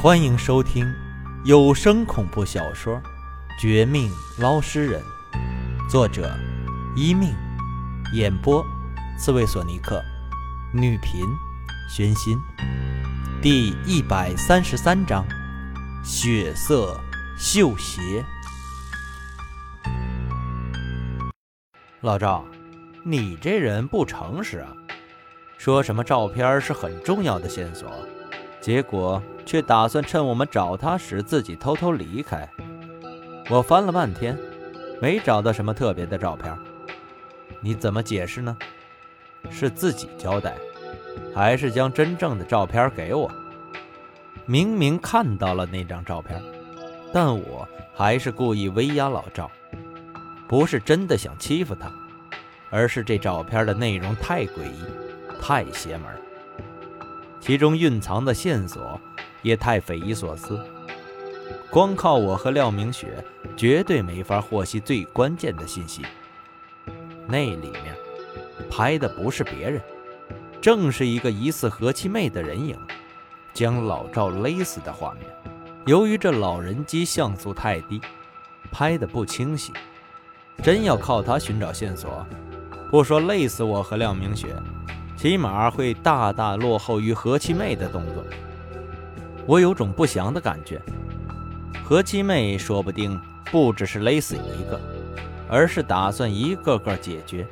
欢迎收听有声恐怖小说《绝命捞尸人》，作者一命，演播刺猬索尼克，女频玄心，第一百三十三章：血色绣鞋。老赵，你这人不诚实啊！说什么照片是很重要的线索，结果却打算趁我们找他时自己偷偷离开。我翻了半天，没找到什么特别的照片，你怎么解释呢？是自己交代，还是将真正的照片给我？明明看到了那张照片，但我还是故意威压老赵。不是真的想欺负他，而是这照片的内容太诡异、太邪门，其中蕴藏的线索也太匪夷所思。光靠我和廖明雪，绝对没法获悉最关键的信息。那里面拍的不是别人，正是一个疑似何七妹的人影，将老赵勒死的画面。由于这老人机像素太低，拍的不清晰。真要靠他寻找线索，不说累死我和廖明雪，起码会大大落后于何七妹的动作。我有种不祥的感觉，何七妹说不定不只是勒死一个，而是打算一个个解决，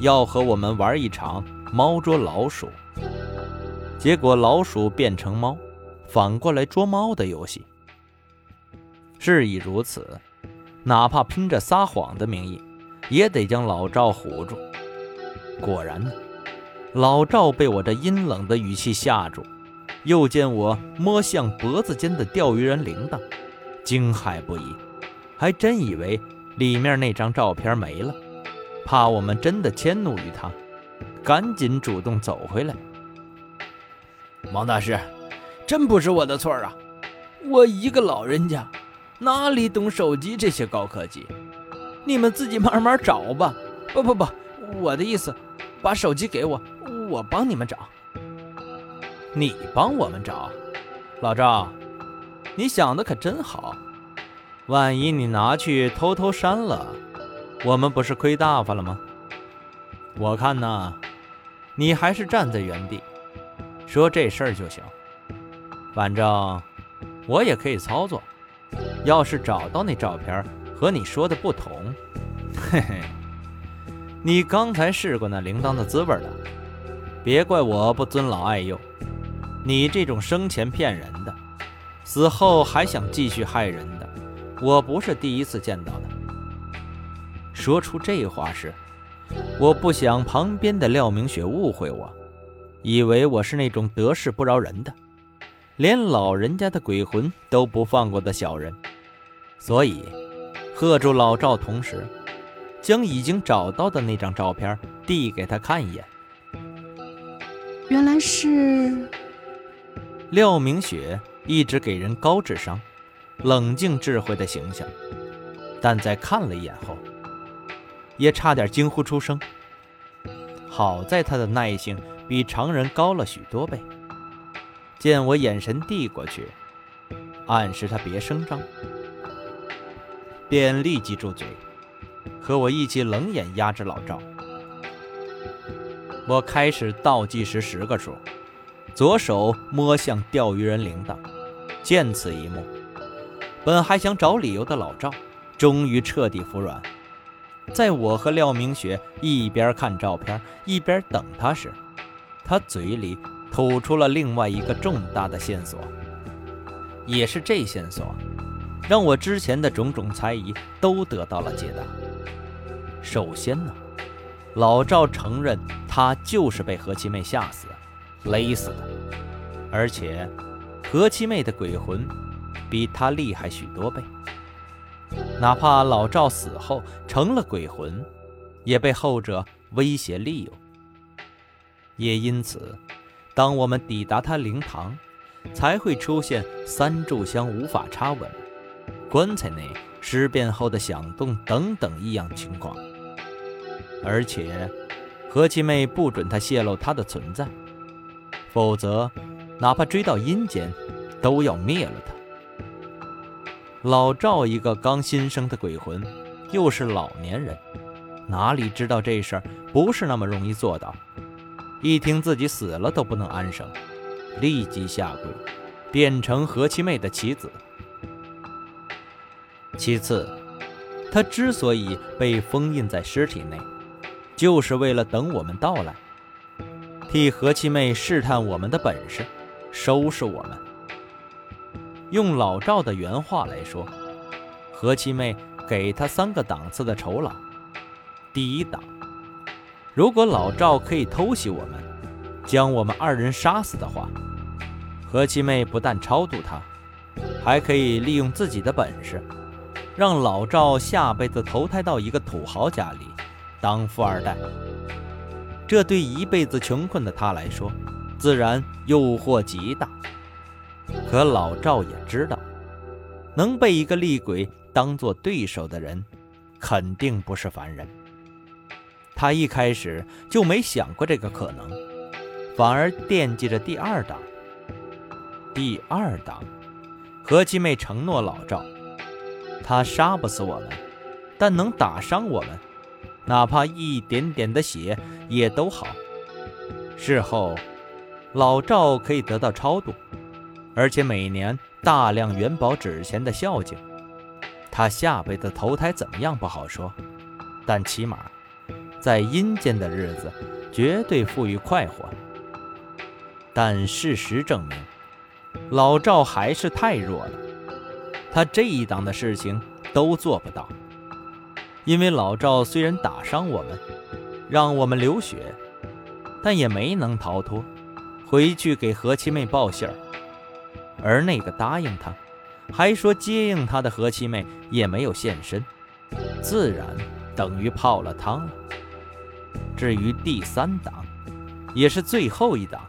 要和我们玩一场猫捉老鼠。结果老鼠变成猫，反过来捉猫的游戏。事已如此。哪怕拼着撒谎的名义，也得将老赵唬住。果然呢，老赵被我这阴冷的语气吓住，又见我摸向脖子间的钓鱼人铃铛，惊骇不已，还真以为里面那张照片没了，怕我们真的迁怒于他，赶紧主动走回来。王大师，真不是我的错啊，我一个老人家。哪里懂手机这些高科技？你们自己慢慢找吧。不不不，我的意思，把手机给我，我帮你们找。你帮我们找，老赵，你想的可真好。万一你拿去偷偷删了，我们不是亏大发了吗？我看呐，你还是站在原地，说这事儿就行。反正我也可以操作。要是找到那照片和你说的不同，嘿嘿，你刚才试过那铃铛的滋味了。别怪我不尊老爱幼，你这种生前骗人的，死后还想继续害人的，我不是第一次见到的。说出这话时，我不想旁边的廖明雪误会我，以为我是那种得势不饶人的。连老人家的鬼魂都不放过的小人，所以喝住老赵，同时将已经找到的那张照片递给他看一眼。原来是廖明雪，一直给人高智商、冷静智慧的形象，但在看了一眼后，也差点惊呼出声。好在他的耐性比常人高了许多倍。见我眼神递过去，暗示他别声张，便立即住嘴，和我一起冷眼压制老赵。我开始倒计时十个数，左手摸向钓鱼人铃铛。见此一幕，本还想找理由的老赵，终于彻底服软。在我和廖明雪一边看照片一边等他时，他嘴里。吐出了另外一个重大的线索，也是这线索，让我之前的种种猜疑都得到了解答。首先呢，老赵承认他就是被何七妹吓死、勒死的，而且何七妹的鬼魂比他厉害许多倍，哪怕老赵死后成了鬼魂，也被后者威胁利用，也因此。当我们抵达他灵堂，才会出现三炷香无法插稳、棺材内尸变后的响动等等异样情况。而且，何七妹不准他泄露他的存在，否则，哪怕追到阴间，都要灭了他。老赵一个刚新生的鬼魂，又是老年人，哪里知道这事儿不是那么容易做到？一听自己死了都不能安生，立即下跪，变成何七妹的棋子。其次，他之所以被封印在尸体内，就是为了等我们到来，替何七妹试探我们的本事，收拾我们。用老赵的原话来说，何七妹给他三个档次的酬劳。第一档，如果老赵可以偷袭我们，将我们二人杀死的话，何七妹不但超度他，还可以利用自己的本事，让老赵下辈子投胎到一个土豪家里，当富二代。这对一辈子穷困的他来说，自然诱惑极大。可老赵也知道，能被一个厉鬼当做对手的人，肯定不是凡人。他一开始就没想过这个可能，反而惦记着第二档。第二档，何七妹承诺老赵，他杀不死我们，但能打伤我们，哪怕一点点的血也都好。事后，老赵可以得到超度。而且每年大量元宝纸钱的孝敬，他下辈子投胎怎么样不好说，但起码在阴间的日子绝对富裕快活。但事实证明，老赵还是太弱了，他这一档的事情都做不到。因为老赵虽然打伤我们，让我们流血，但也没能逃脱，回去给何七妹报信儿。而那个答应他，还说接应他的何七妹也没有现身，自然等于泡了汤了。至于第三档，也是最后一档，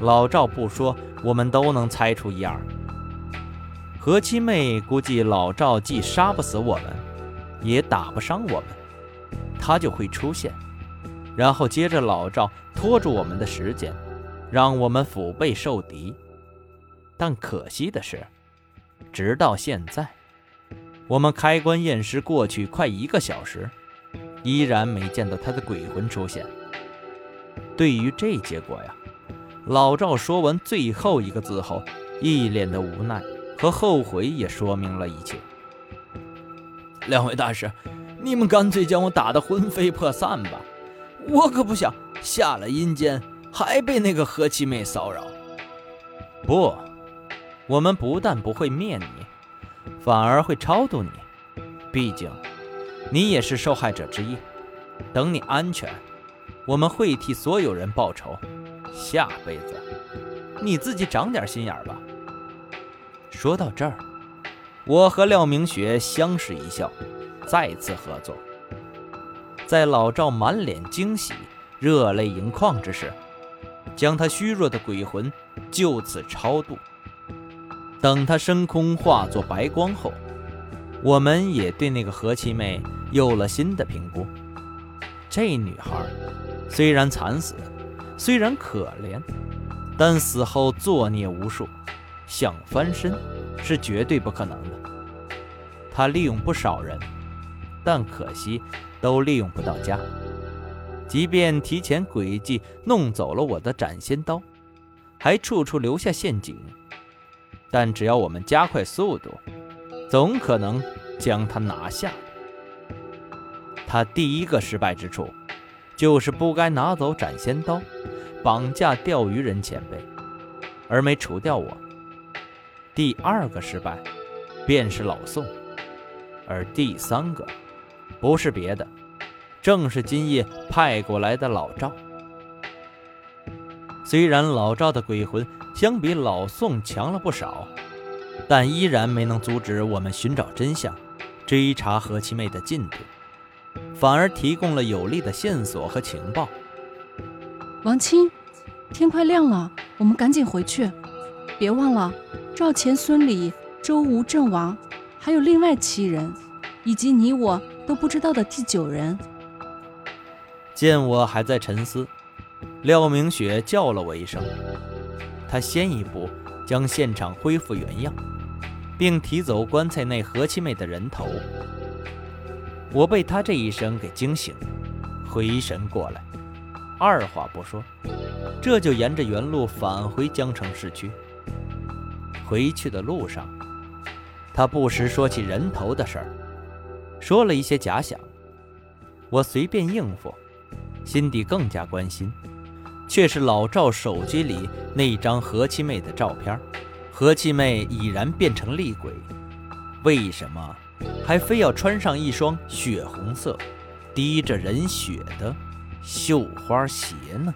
老赵不说，我们都能猜出一二。何七妹估计老赵既杀不死我们，也打不伤我们，他就会出现，然后接着老赵拖住我们的时间，让我们腹背受敌。但可惜的是，直到现在，我们开棺验尸过去快一个小时，依然没见到他的鬼魂出现。对于这结果呀，老赵说完最后一个字后，一脸的无奈和后悔也说明了一切。两位大师，你们干脆将我打得魂飞魄散吧，我可不想下了阴间还被那个何七妹骚扰。不。我们不但不会灭你，反而会超度你。毕竟，你也是受害者之一。等你安全，我们会替所有人报仇。下辈子，你自己长点心眼吧。说到这儿，我和廖明雪相视一笑，再次合作。在老赵满脸惊喜、热泪盈眶之时，将他虚弱的鬼魂就此超度。等他升空化作白光后，我们也对那个何七妹有了新的评估。这女孩虽然惨死，虽然可怜，但死后作孽无数，想翻身是绝对不可能的。他利用不少人，但可惜都利用不到家。即便提前诡计弄走了我的斩仙刀，还处处留下陷阱。但只要我们加快速度，总可能将他拿下。他第一个失败之处，就是不该拿走斩仙刀，绑架钓鱼人前辈，而没除掉我。第二个失败，便是老宋，而第三个，不是别的，正是今夜派过来的老赵。虽然老赵的鬼魂相比老宋强了不少，但依然没能阻止我们寻找真相、追查何七妹的进度，反而提供了有力的线索和情报。王青，天快亮了，我们赶紧回去。别忘了，赵钱孙李周吴郑王，还有另外七人，以及你我都不知道的第九人。见我还在沉思。廖明雪叫了我一声，他先一步将现场恢复原样，并提走棺材内何七妹的人头。我被他这一声给惊醒，回神过来，二话不说，这就沿着原路返回江城市区。回去的路上，他不时说起人头的事儿，说了一些假想。我随便应付，心底更加关心，却是老赵手机里那张何七妹的照片。何七妹已然变成厉鬼，为什么还非要穿上一双血红色、滴着人血的绣花鞋呢？